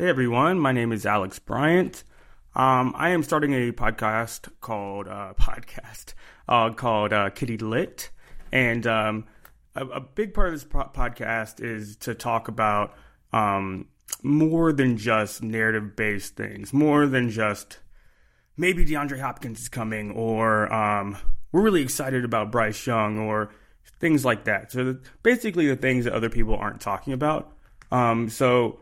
Hey everyone, my name is Alex Bryant. Um, I am starting a podcast called uh, podcast uh, called uh, Kitty Lit, and um, a, a, big part of this pro- podcast is to talk about um, more than just narrative based things, more than just maybe DeAndre Hopkins is coming, or um, we're really excited about Bryce Young, or things like that. So basically, the things that other people aren't talking about. Um, so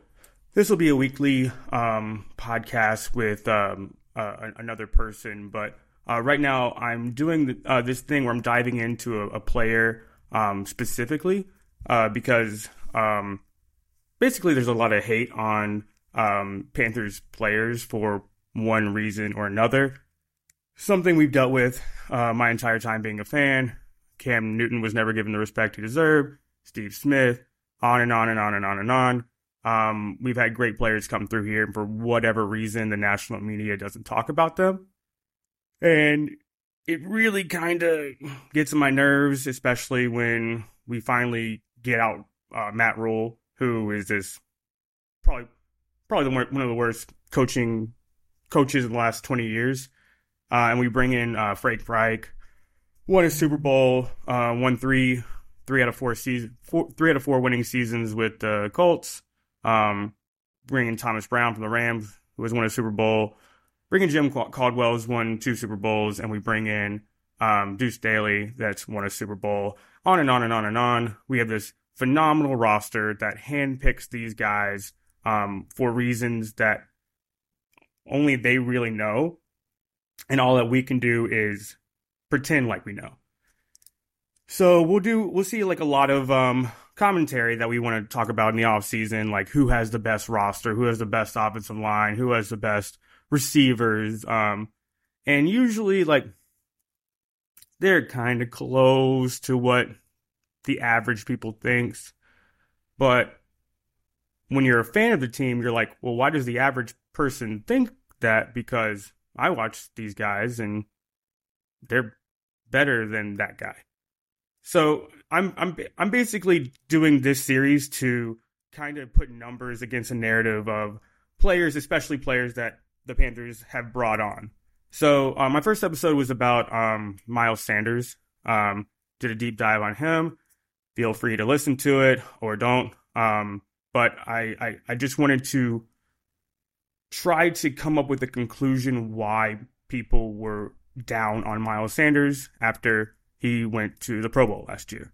this will be a weekly um, podcast with um, uh, another person, but uh, right now I'm doing uh, this thing where I'm diving into a, a player um, specifically uh, because um, basically there's a lot of hate on um, Panthers players for one reason or another. Something we've dealt with uh, my entire time being a fan. Cam Newton was never given the respect he deserved. Steve Smith, on and on and on and on and on. Um, we've had great players come through here, and for whatever reason, the national media doesn't talk about them. And it really kind of gets on my nerves, especially when we finally get out uh, Matt Rhule, who is this probably probably the, one of the worst coaching coaches in the last 20 years. Uh, and we bring in uh, Frank Reich, won a Super Bowl, uh, won three three out of four season four, three out of four winning seasons with the Colts. Um, bringing Thomas Brown from the Rams, who has won a Super Bowl. Bringing Jim Caldwell, who's won two Super Bowls, and we bring in um, Duce Staley, that's won a Super Bowl. On and on and on and on. We have this phenomenal roster that handpicks these guys um, for reasons that only they really know, and all that we can do is pretend like we know. So we'll do we'll see like a lot of um, commentary that we want to talk about in the offseason, like who has the best roster, who has the best offensive line, who has the best receivers. Um, and usually, like, they're kind of close to what the average people thinks. But when you're a fan of the team, you're like, well, why does the average person think that? Because I watch these guys and they're better than that guy. So I'm I'm I'm basically doing this series to kind of put numbers against a narrative of players, especially players that the Panthers have brought on. So uh, my first episode was about um, Miles Sanders. Um, did a deep dive on him. Feel free to listen to it or don't. Um, but I, I I just wanted to try to come up with a conclusion why people were down on Miles Sanders after he went to the Pro Bowl last year.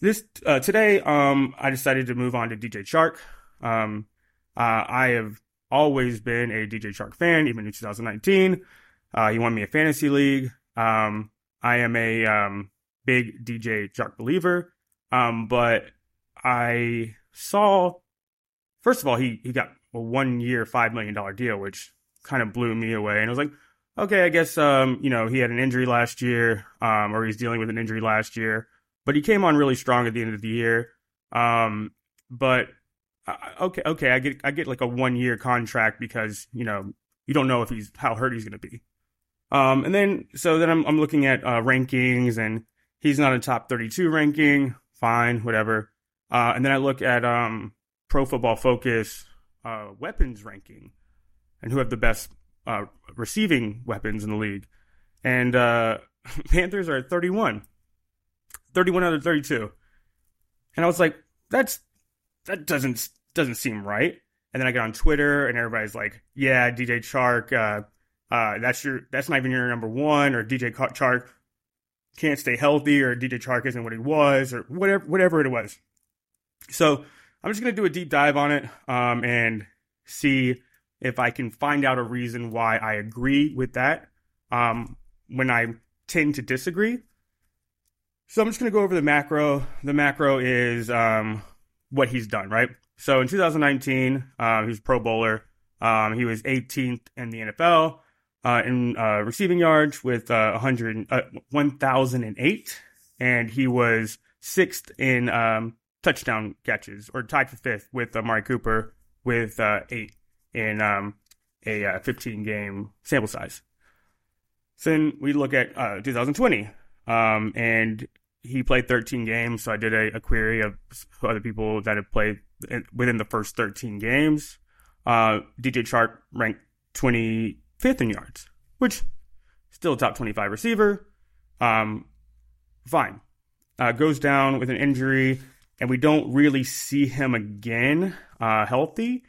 This uh, today, um, I decided to move on to DJ Chark. Um, uh, I have always been a DJ Chark fan, even in 2019. Uh, he won me a fantasy league. Um, I am a um, big DJ Chark believer, um, but I saw first of all he he got a one year five million dollar deal, which kind of blew me away, and I was like, okay, I guess um, you know he had an injury last year, um, or he's dealing with an injury last year, but he came on really strong at the end of the year. Um, but uh, okay, okay, I get I get like a one year contract because you know you don't know if he's how hurt he's going to be. Um, and then so then I'm I'm looking at uh, rankings and he's not a top 32 ranking. Fine, whatever. Uh, and then I look at um, Pro Football Focus uh, weapons ranking and who have the best uh, receiving weapons in the league, and uh, Panthers are at 31, 31 out of 32, and I was like, that's that doesn't doesn't seem right. And then I get on Twitter, and everybody's like, yeah, DJ Chark, uh, uh, that's your that's not even your number one, or DJ Chark can't stay healthy, or DJ Chark isn't what he was, or whatever whatever it was. So I'm just gonna do a deep dive on it um, and see if I can find out a reason why I agree with that um, when I tend to disagree. So I'm just going to go over the macro. The macro is um, what he's done, right? So in 2019, uh, he was Pro Bowler. Um, he was 18th in the NFL uh, in uh, receiving yards with uh, 100, uh, 1,008, and he was sixth in um, touchdown catches, or tied for fifth with Amari Cooper with uh, eight in um, a uh, 15 game sample size. So then we look at uh, 2020, um, and he played 13 games. So I did a, a query of other people that have played within the first 13 games. uh, DJ Chark ranked 25th in yards, which still top 25 receiver. Um, fine. Uh, goes down with an injury, and we don't really see him again uh, healthy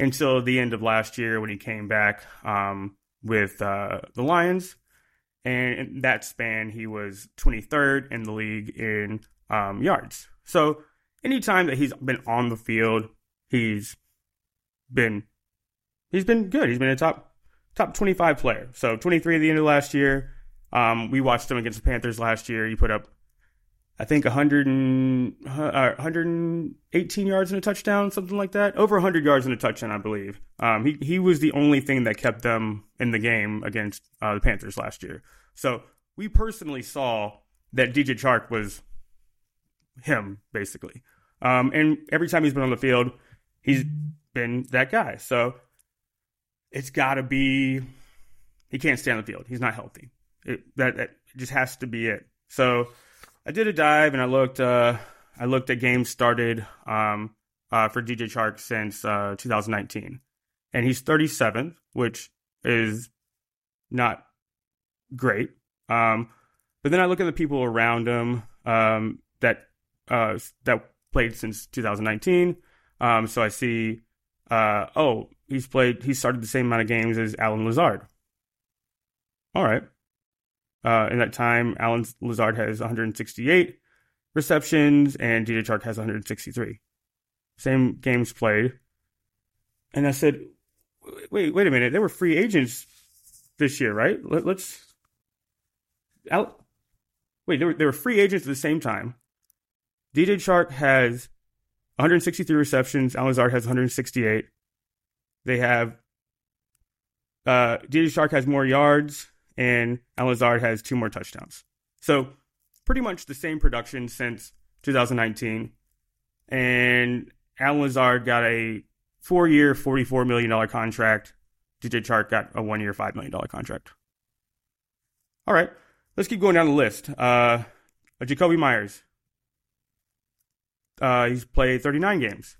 until the end of last year when he came back um, with uh, the Lions. And in that span, he was 23rd in the league in um, yards. So anytime that he's been on the field, he's been he's been good. He's been a top top 25 player. So 23 at the end of last year. Um, we watched him against the Panthers last year. He put up, I think, 100 and, uh, 118 yards and a touchdown, something like that. Over 100 yards and a touchdown, I believe. Um, he he was the only thing that kept them in the game against uh, the Panthers last year. So we personally saw that DJ Chark was him basically. Um, and every time he's been on the field, he's been that guy. So it's got to be he can't stay on the field. He's not healthy. It, that, that just has to be it. So I did a dive and I looked. Uh, I looked at games started um, uh, for DJ Chark since uh, 2019, and he's 37th, which is not great. Um, but then I look at the people around him um, that uh, that played since 2019. Um, so I see, uh, oh, he's played, he started the same amount of games as Allen Lazard. All right. Uh, in that time, Allen Lazard has 168 receptions and DJ Chark has 163. Same games played. And I said, wait, wait a minute. They were free agents this year, right? Let, us Al, wait, they were, they were free agents at the same time. DJ Chark has 163 receptions. Allen Lazard has 168. They have uh, DJ Chark has more yards, and Allen Lazard has two more touchdowns. So pretty much the same production since 2019. And Allen Lazard got a four-year, $44 million contract. DJ Chark got a one-year, $5 million contract. All right, let's keep going down the list. Uh, Jakobi Meyers, uh, he's played 39 games.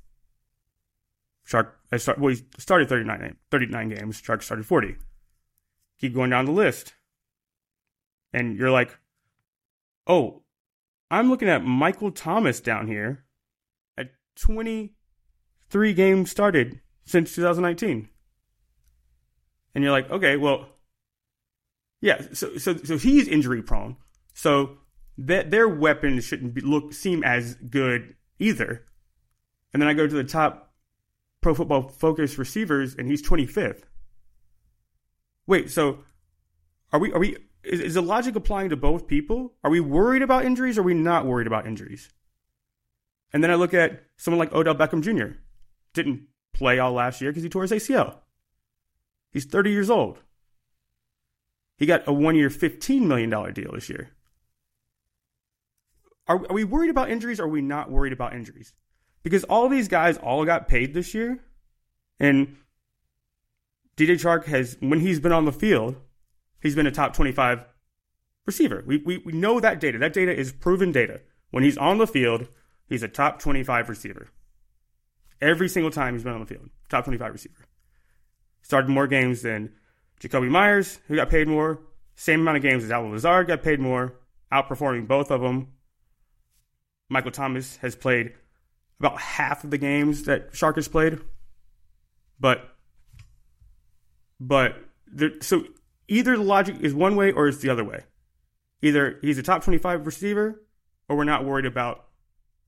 Chark, start, well, he started 39, 39 games. Chark started 40. Keep going down the list. And you're like, oh, I'm looking at Michael Thomas down here at 23 games started since 2019. And you're like, okay, well, yeah, so so so he's injury prone. So that their weapons shouldn't be, look seem as good either. And then I go to the top pro football focus receivers and he's 25th. Wait, so are we, are we, is, is the logic applying to both people? Are we worried about injuries or are we not worried about injuries? And then I look at someone like Odell Beckham Jr. Didn't play all last year because he tore his ACL. He's 30 years old. He got a one year, $15 million deal this year. Are, are we worried about injuries or are we not worried about injuries? Because all these guys all got paid this year. And DJ Chark has, when he's been on the field, he's been a top 25 receiver. We, we, we know that data. That data is proven data. When he's on the field, he's a top 25 receiver. Every single time he's been on the field, top 25 receiver. Started more games than Jakobi Meyers, who got paid more. Same amount of games as Allen Lazard got paid more, outperforming both of them. Michael Thomas has played about half of the games that Chark has played. But but there, so either the logic is one way or it's the other way. Either he's a top 25 receiver or we're not worried about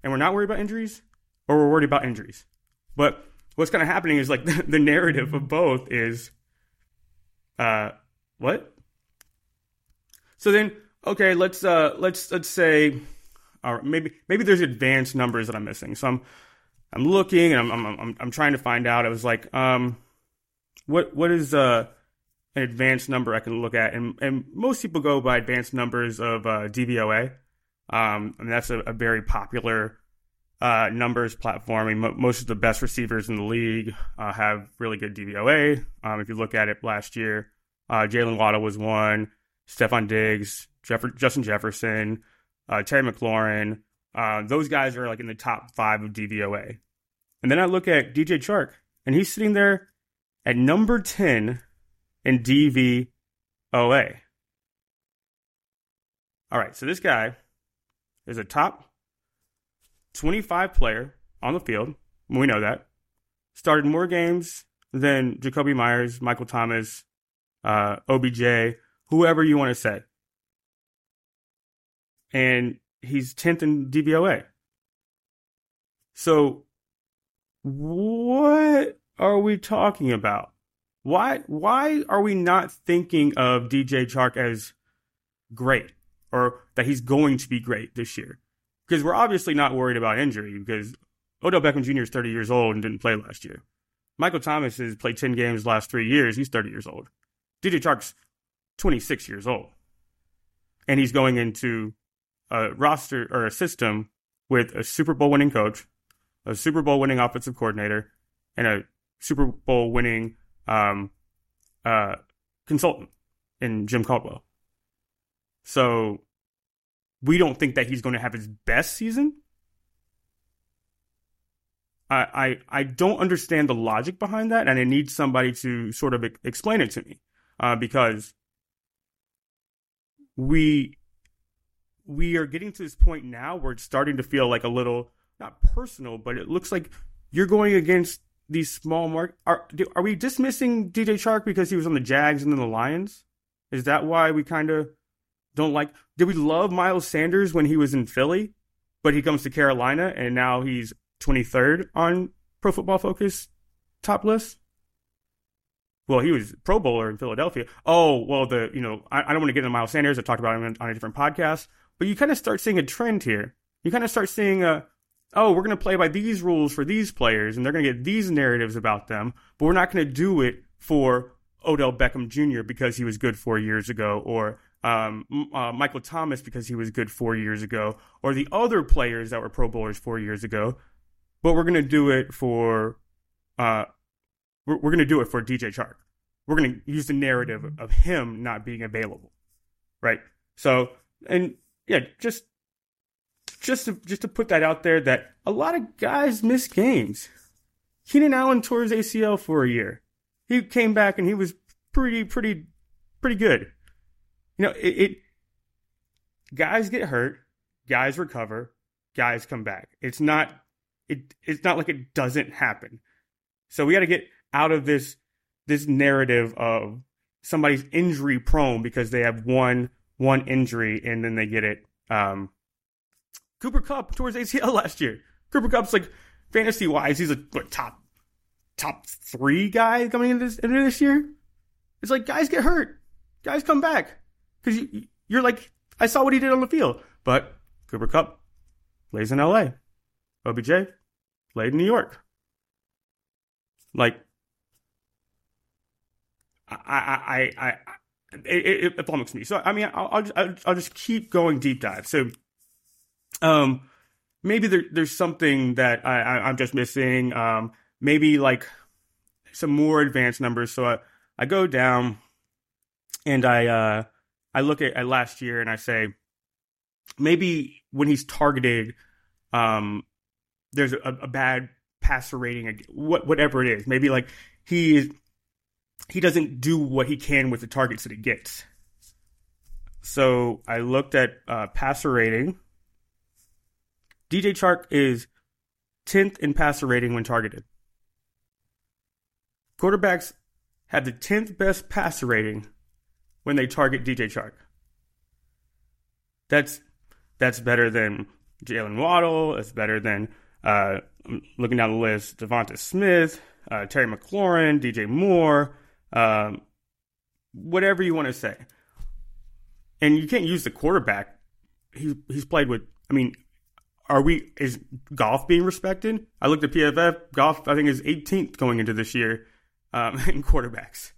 and we're not worried about injuries or we're worried about injuries. But what's kind of happening is like the, the narrative of both is uh what? So then okay, let's uh let's let's say or maybe maybe there's advanced numbers that I'm missing. So I'm I'm looking and I'm I'm I'm, trying to find out. I was like, um, what what is uh an advanced number I can look at? And and most people go by advanced numbers of uh, DVOA. Um, and that's a, a very popular uh, numbers platform. I mean, most of the best receivers in the league uh, have really good DVOA. Um, if you look at it last year, uh, Jaylen Waddle was one, Stefon Diggs, Jeff- Justin Jefferson, uh, Terry McLaurin. Uh, those guys are like in the top five of DVOA. And then I look at DJ Chark, and he's sitting there at number 10 in DVOA. All right, so this guy is a top 25 player on the field. We know that. Started more games than Jakobi Meyers, Michael Thomas, uh, OBJ, whoever you want to say. And he's 10th in DVOA. So, what are we talking about? Why why are we not thinking of DJ Chark as great or that he's going to be great this year? Because we're obviously not worried about injury because Odell Beckham Jr. is 30 years old and didn't play last year. Michael Thomas has played 10 games last three years. He's 30 years old. DJ Chark's 26 years old. And he's going into a roster or a system with a Super Bowl winning coach, a Super Bowl winning offensive coordinator, and a Super Bowl winning um, uh, consultant in Jim Caldwell. So we don't think that he's going to have his best season. I, I, I don't understand the logic behind that, and I need somebody to sort of explain it to me uh, because we we are getting to this point now where it's starting to feel like a little not personal, but it looks like you're going against these small mark. Are are we dismissing DJ Chark because he was on the Jags and then the Lions? Is that why we kind of don't like? Did we love Miles Sanders when he was in Philly, but he comes to Carolina and now he's 23rd on Pro Football Focus top list? Well, he was Pro Bowler in Philadelphia. Oh, well, the you know I, I don't want to get into Miles Sanders. I talked about him on a different podcast, but you kind of start seeing a trend here. You kind of start seeing a oh, we're going to play by these rules for these players and they're going to get these narratives about them, but we're not going to do it for Odell Beckham Jr. because he was good four years ago or um, uh, Michael Thomas because he was good four years ago or the other players that were Pro Bowlers four years ago. But we're going to do it for, uh, we're, we're going to do it for DJ Chark. We're going to use the narrative of him not being available. Right. So, and yeah, just just to, just to put that out there that a lot of guys miss games. Keenan Allen tore his ACL for a year. He came back and he was pretty, pretty, pretty good. You know, it, it guys get hurt, guys recover, guys come back. It's not it it's not like it doesn't happen. So we got to get out of this this narrative of somebody's injury prone because they have one one injury and then they get it um, Cooper Kupp towards ACL last year. Cooper Kupp's like fantasy wise, he's a top top three guy coming into this into this year. It's like guys get hurt, guys come back because you, you're like I saw what he did on the field, but Cooper Cup plays in L.A. OBJ played in New York. Like I I I, I it, it, it me. So I mean, I'll, I'll, just, I'll just keep going deep dive. So um, maybe there, there's something that I, am just missing. Um, maybe like some more advanced numbers. So I, I go down and I uh, I look at, at last year and I say maybe when he's targeted, um, there's a, a bad passer rating, what whatever it is. Maybe like he is he doesn't do what he can with the targets that he gets. So I looked at uh, passer rating DJ Chark is 10th in passer rating when targeted. Quarterbacks have the 10th best passer rating when they target DJ Chark. That's that's better than Jaylen Waddle. It's better than uh, looking down the list: DeVonta Smith, uh, Terry McLaurin, DJ Moore, um, whatever you want to say. And you can't use the quarterback. He's he's played with. I mean, are we is Goff being respected? I looked at PFF. Goff, I think, is 18th going into this year um, in quarterbacks,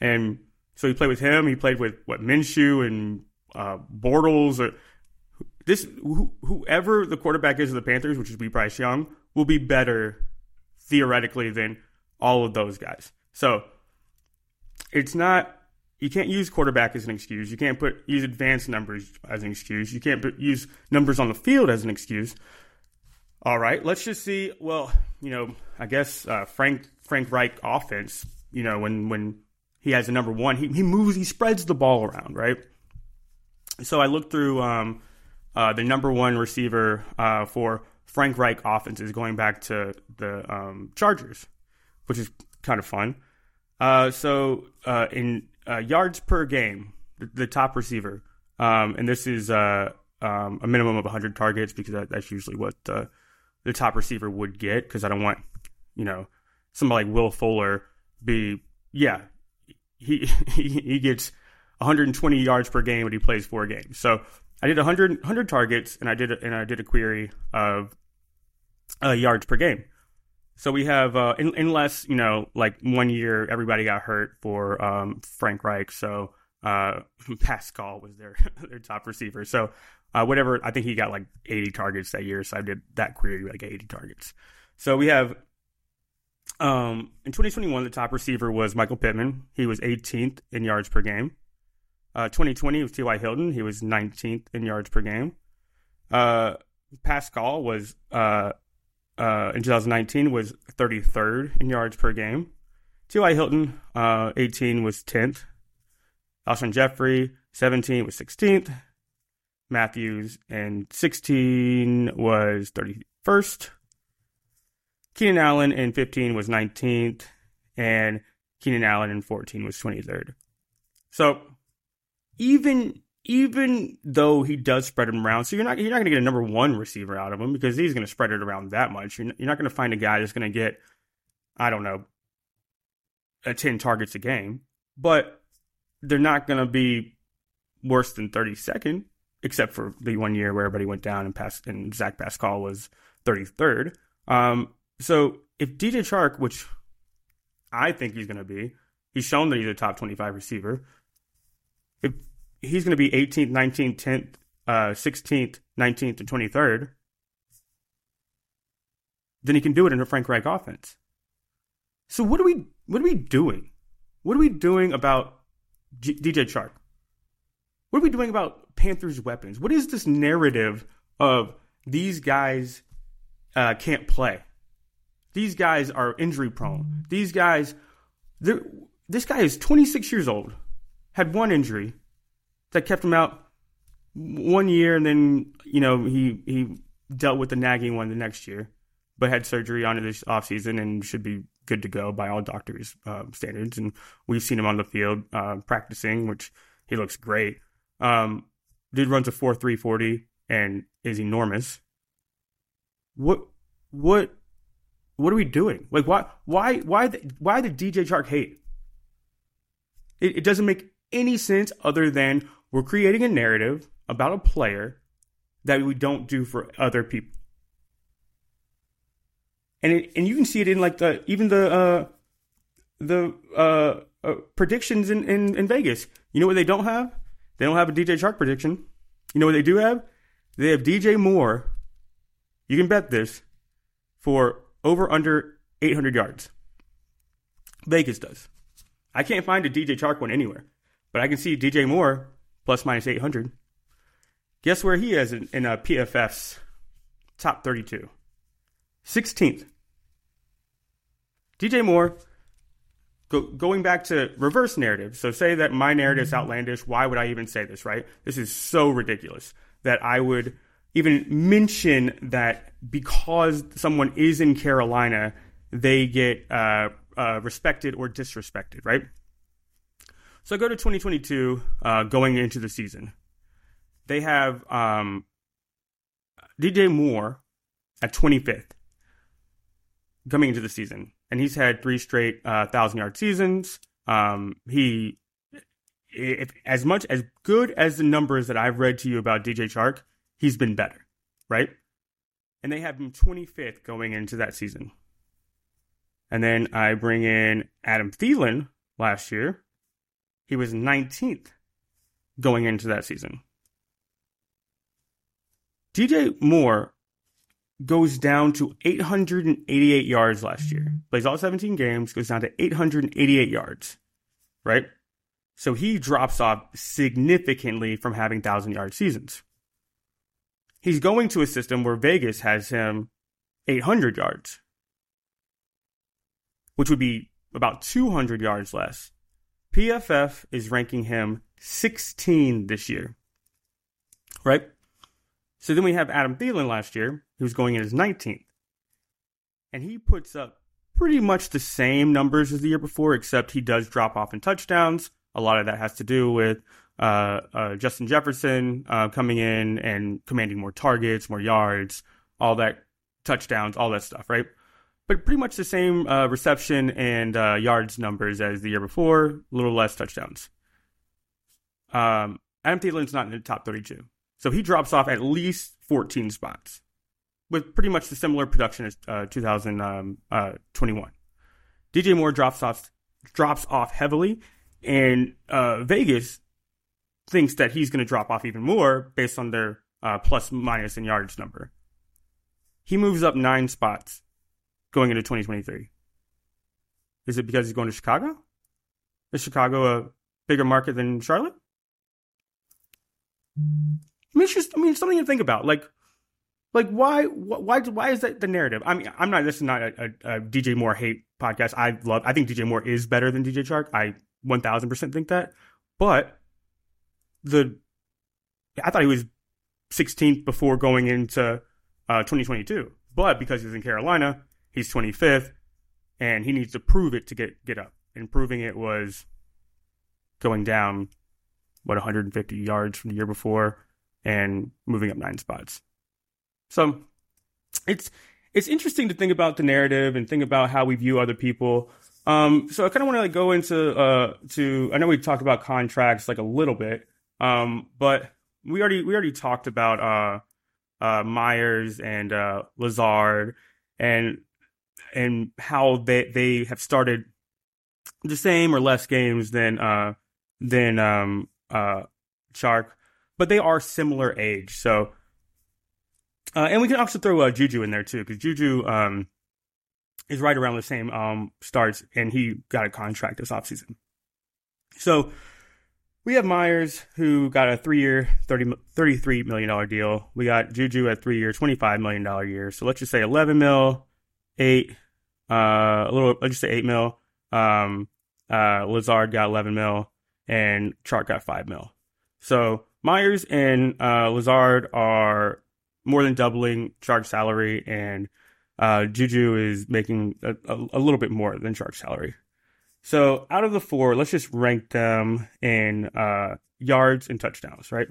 and so he played with him. He played with what Minshew and uh, Bortles. Or this whoever the quarterback is of the Panthers, which is be Bryce Young, will be better theoretically than all of those guys. So it's not you can't use quarterback as an excuse. You can't put use advanced numbers as an excuse. You can't put, use numbers on the field as an excuse. All right, let's just see. Well, you know, I guess uh, Frank Frank Reich offense you know, when when he has a number one, he he moves, he spreads the ball around, right? So I looked through um, uh, the number one receiver uh, for Frank Reich offenses going back to the um, Chargers, which is kind of fun. Uh, so uh, in uh, yards per game, the, the top receiver, um, and this is uh, um, a minimum of 100 targets because that, that's usually what the, the top receiver would get. Because I don't want, you know, somebody like Will Fuller be, yeah, he he, he gets 120 yards per game when he plays four games. So I did 100, 100 targets, and I did a, and I did a query of uh, yards per game. So we have, uh, in, unless you know, like one year everybody got hurt for um, Frank Reich, so uh, Pascal was their their top receiver. So uh, whatever, I think he got like 80 targets that year. So I did that query like 80 targets. So we have um, in 2021, the top receiver was Michael Pittman. He was 18th in yards per game. Uh, 2020 was T.Y. Hilton. He was 19th in yards per game. Uh, Pascal was uh, uh in 2019 was 33rd in yards per game. T.Y. Hilton, uh, 18 was 10th. Alshon Jeffery, 17 was 16th. Matthews and 16 was 31st. Keenan Allen in 15 was 19th, and Keenan Allen in 14 was 23rd. So even even though he does spread him around, so you're not you're not going to get a number one receiver out of him because he's going to spread it around that much. You're not, not going to find a guy that's going to get I don't know a 10 targets a game, but they're not going to be worse than 32nd, except for the one year where everybody went down and passed and Zach Pascal was 33rd. Um, so if DJ Chark, which I think he's going to be, he's shown that he's a top 25 receiver. If he's going to be 18th, 19th, 10th, uh, 16th, 19th, and 23rd, then he can do it in a Frank Reich offense. So what are we what are we doing? What are we doing about G- DJ Chark? What are we doing about Panthers weapons? What is this narrative of these guys uh, can't play? These guys are injury prone. These guys, this guy is 26 years old, had one injury that kept him out one year, and then you know he he dealt with the nagging one the next year, but had surgery on it this offseason and should be good to go by all doctors' uh, standards. And we've seen him on the field uh, practicing, which he looks great. Um, dude runs a four three forty and is enormous. What what what are we doing? Like, why, why, why, the, why the DJ Chark hate? It, it doesn't make any sense other than we're creating a narrative about a player that we don't do for other people. And it, and you can see it in like the even the uh, the uh, uh, predictions in, in, in Vegas. You know what they don't have? They don't have a DJ Chark prediction. You know what they do have? They have DJ Moore. You can bet this for over under 800 yards. Vegas does. I can't find a DJ Chark one anywhere, but I can see DJ Moore plus minus 800. Guess where he is in, in a uh, PFF's top 32? 16th. DJ Moore, go, going back to reverse narrative. So, say that my narrative is outlandish. Why would I even say this, right? This is so ridiculous that I would even mention that because someone is in Carolina, they get uh, uh, respected or disrespected, right? So I go to 2022, uh, going into the season. They have um, DJ Moore at 25th coming into the season, and he's had three straight uh, thousand yard seasons. Um, he, if, as much as good as the numbers that I've read to you about DJ Chark, he's been better, right? And they have him 25th going into that season. And then I bring in Adam Thielen last year. He was 19th going into that season. DJ Moore goes down to 888 yards last year. Plays all 17 games, goes down to 888 yards, right? So he drops off significantly from having 1,000 yard seasons he's going to a system where Vegas has him 800 yards, which would be about 200 yards less. PFF is ranking him 16 this year. Right? So then we have Adam Thielen last year, who's going in his 19th. And he puts up pretty much the same numbers as the year before, except he does drop off in touchdowns. A lot of that has to do with uh, uh, Justin Jefferson uh, coming in and commanding more targets, more yards, all that touchdowns, all that stuff, right? But pretty much the same uh, reception and uh, yards numbers as the year before, a little less touchdowns. Um, Adam Thielen's not in the top 32. So he drops off at least 14 spots with pretty much the similar production as uh, 2021. Um, DJ Moore drops off drops off heavily, and uh, Vegas thinks that he's going to drop off even more based on their uh, plus minus and yards number. He moves up nine spots going into 2023. Is it because he's going to Chicago? Is Chicago a bigger market than Charlotte? I mean, it's just, I mean, something to think about. Like, like why, why, why is that the narrative? I mean, I'm not. This is not a, a, a DJ Moore hate podcast. I love. I think DJ Moore is better than DJ Chark. I 1,000 percent think that. But the I thought he was 16th before going into uh, 2022, but because he's in Carolina, he's 25th, and he needs to prove it to get get up. And proving it was going down what 150 yards from the year before and moving up nine spots. So it's it's interesting to think about the narrative and think about how we view other people. Um, so I kind of want to like go into uh, to I know we talked about contracts like a little bit, um, but we already we already talked about uh, uh, Meyers and uh, Lazard and and how they they have started the same or less games than uh, than um, uh, Chark, but they are similar age. So uh, and we can also throw uh, Juju in there too because Juju um, is right around the same um, starts, and he got a contract this offseason. So we have Meyers who got a three year, 30, $33 million deal. We got Juju at three year, $25 million year. So let's just say 11 mil, eight, uh, a little, let's just say eight mil. Um, uh, Lazard got 11 mil and Chark got five mil. So Meyers and, uh, Lazard are more than doubling Chark's salary and, uh, Juju is making a, a, a little bit more than Chark's salary. So out of the four, let's just rank them in uh, yards and touchdowns, right?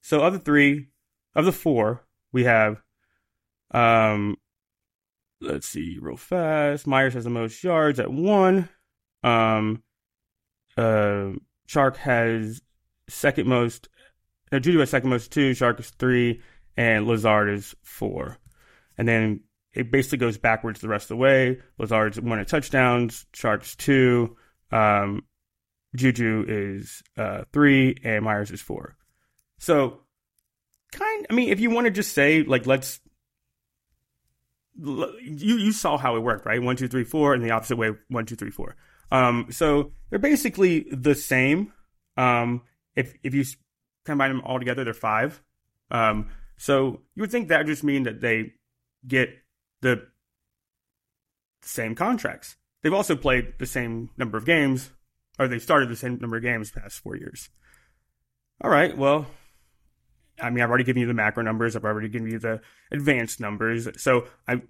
So of the three, of the four, we have, um, let's see, real fast. Meyers has the most yards at one. Um, uh, Chark has second most. Uh, Juju has second most two. Chark is three, and Lazard is four. And then it basically goes backwards the rest of the way. Lazard's one of touchdowns, Chark's two, um, Juju is uh, three, and Meyers is four. So, kind. I mean, if you want to just say like, let's. You you saw how it worked, right? One, two, three, four, and the opposite way, one, two, three, four. Um, so they're basically the same. Um, if if you combine them all together, they're five. Um, so you would think that would just mean that they get the same contracts. They've also played the same number of games, or they started the same number of games past four years. All right, well, I mean, I've already given you the macro numbers. I've already given you the advanced numbers. So I,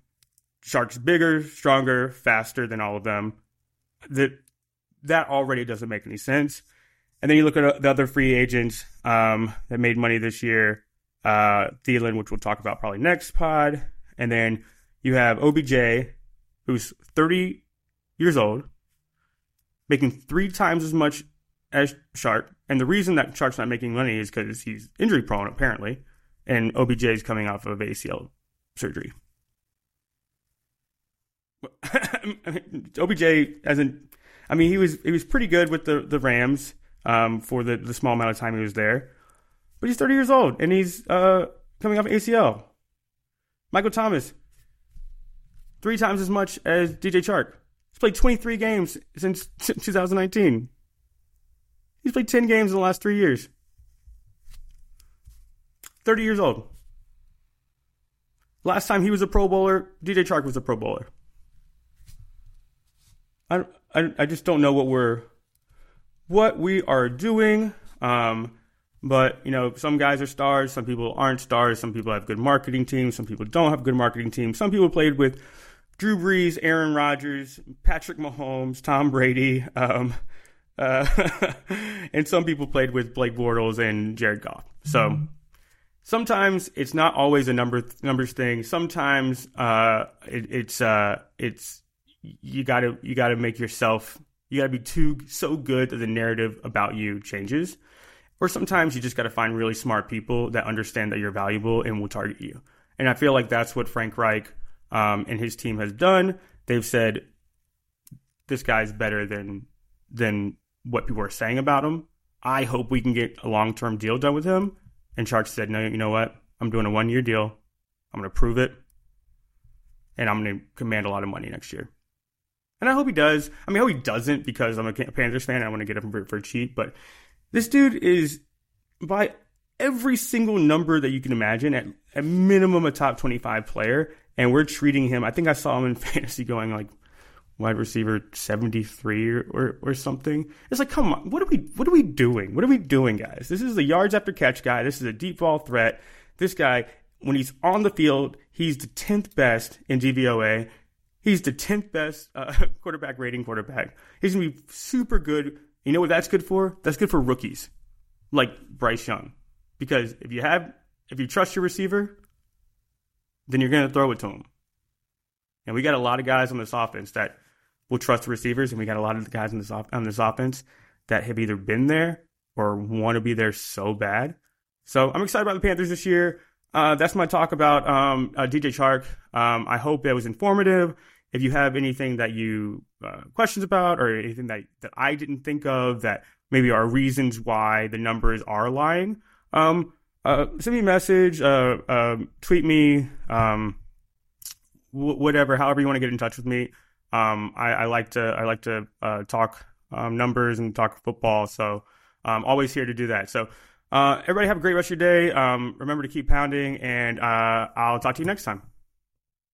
Chark's bigger, stronger, faster than all of them. That that already doesn't make any sense. And then you look at the other free agents um, that made money this year. Uh, Thielen, which we'll talk about probably next pod, and then you have OBJ, who's 30 years old, making three times as much as Chark. And the reason that Chark's not making money is because he's injury prone, apparently. And OBJ is coming off of ACL surgery. OBJ hasn't. I mean, he was he was pretty good with the the Rams um, for the the small amount of time he was there, but he's 30 years old and he's uh, coming off ACL. Michael Thomas three times as much as DJ Chark. He's played 23 games since 2019. He's played 10 games in the last three years. 30 years old. Last time he was a Pro Bowler, DJ Chark was a Pro Bowler. I, I, I just don't know what we're what we are doing. Um, but you know, some guys are stars, some people aren't stars. Some people have good marketing teams, some people don't have good marketing teams. Some people played with Drew Brees, Aaron Rodgers, Patrick Mahomes, Tom Brady, um, uh, and some people played with Blake Bortles and Jared Goff. So mm-hmm. sometimes it's not always a number numbers thing. Sometimes uh, it, it's uh, it's you gotta you gotta make yourself you gotta be too so good that the narrative about you changes. Or sometimes you just gotta find really smart people that understand that you're valuable and will target you. And I feel like that's what Frank Reich um, and his team has done. They've said this guy's better than than what people are saying about him. I hope we can get a long term deal done with him. And Sharks said, no, you know what? I'm doing a one year deal. I'm going to prove it. And I'm going to command a lot of money next year. And I hope he does. I mean, I hope he doesn't because I'm a Panthers fan and I want to get him for, for cheap. But this dude is, by every single number that you can imagine, at, at minimum a top 25 player. And we're treating him, I think I saw him in fantasy going like wide receiver 73 or, or, something. It's like, come on, what are we what are we doing? What are we doing, guys? This is the yards after catch guy. This is a deep ball threat. This guy, when he's on the field, he's the 10th best in DVOA. He's the 10th best uh, quarterback rating quarterback. He's going to be super good. You know what that's good for? That's good for rookies like Bryce Young. Because if you have if you trust your receiver, then you're going to throw it to him. And we got a lot of guys on this offense that will trust the receivers, and we got a lot of the guys on this off- on this offense that have either been there or want to be there so bad. So I'm excited about the Panthers this year. Uh, that's my talk about um, uh, DJ Chark. Um, I hope that was informative. If you have anything that you uh, questions about or anything that that I didn't think of that maybe are reasons why the numbers are lying, um, uh, send me a message, uh, um, tweet me, um, whatever, however you want to get in touch with me. Um, I, I, like to I like to uh, talk um, numbers and talk football, so I'm always here to do that. So uh, everybody have a great rest of your day. Um, remember to keep pounding, and uh, I'll talk to you next time.